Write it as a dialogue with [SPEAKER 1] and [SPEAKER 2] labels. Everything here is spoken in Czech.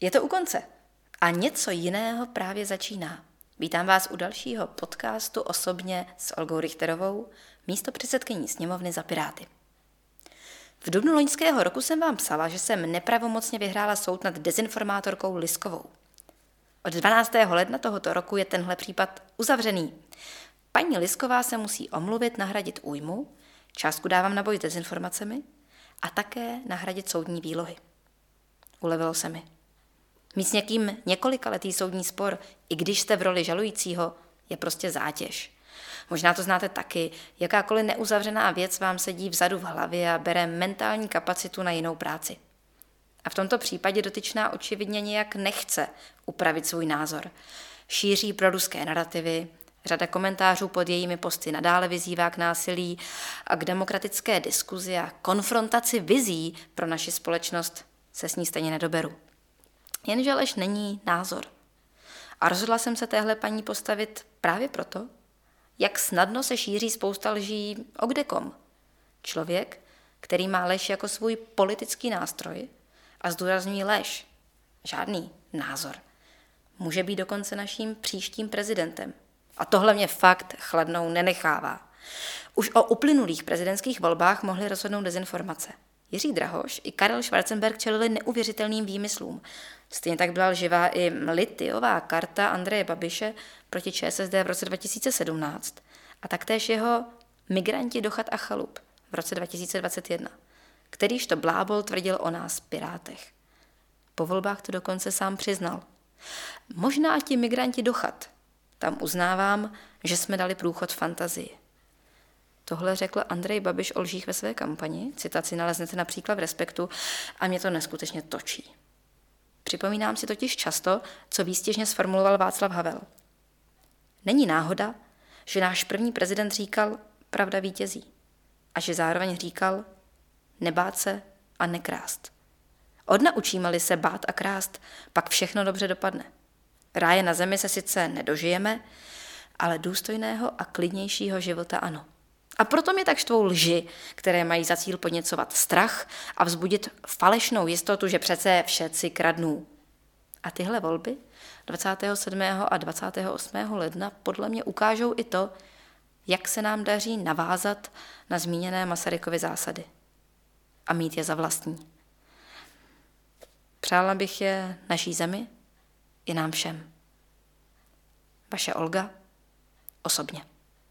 [SPEAKER 1] Je to u konce a něco jiného právě začíná. Vítám vás u dalšího podcastu osobně s Olgou Richterovou, místo předsedkyní sněmovny za Piráty. V dubnu loňského roku jsem vám psala, že jsem nepravomocně vyhrála soud nad dezinformátorkou Liskovou. Od 12. ledna tohoto roku je tenhle případ uzavřený. Paní Lisková se musí omluvit, nahradit újmu, částku dávám na boj s dezinformacemi a také nahradit soudní výlohy. Ulevilo se mi. Mít s někým několikaletý soudní spor, i když jste v roli žalujícího, je prostě zátěž. Možná to znáte taky, jakákoliv neuzavřená věc vám sedí vzadu v hlavě a bere mentální kapacitu na jinou práci. A v tomto případě dotyčná očividně nějak nechce upravit svůj názor. Šíří proruské narrativy, řada komentářů pod jejími posty nadále vyzývá k násilí a k demokratické diskuzi a konfrontaci vizí pro naši společnost se s ní stejně nedoberu. Jenže lež není názor. A rozhodla jsem se téhle paní postavit právě proto, jak snadno se šíří spousta lží o kdekom. Člověk, který má lež jako svůj politický nástroj a zdůrazňuje lež, žádný názor, může být dokonce naším příštím prezidentem. A tohle mě fakt chladnou nenechává. Už o uplynulých prezidentských volbách mohly rozhodnout dezinformace. Jiří Drahoš i Karel Schwarzenberg čelili neuvěřitelným výmyslům. Stejně tak byla lživá i litiová karta Andreje Babiše proti ČSSD v roce 2017 a taktéž jeho migranti do chat a chalup v roce 2021, kterýž to blábol tvrdil o nás pirátech. Po volbách to dokonce sám přiznal. Možná ti migranti do chat. Tam uznávám, že jsme dali průchod fantazii. Tohle řekl Andrej Babiš o lžích ve své kampani. Citaci naleznete například v Respektu a mě to neskutečně točí. Připomínám si totiž často, co výstěžně sformuloval Václav Havel. Není náhoda, že náš první prezident říkal pravda vítězí a že zároveň říkal nebát se a nekrást. Odnaučíme-li se bát a krást, pak všechno dobře dopadne. Ráje na zemi se sice nedožijeme, ale důstojného a klidnějšího života ano. A proto mě tak štvou lži, které mají za cíl podněcovat strach a vzbudit falešnou jistotu, že přece všetci kradnou. A tyhle volby 27. a 28. ledna podle mě ukážou i to, jak se nám daří navázat na zmíněné Masarykovy zásady a mít je za vlastní. Přála bych je naší zemi i nám všem. Vaše Olga osobně.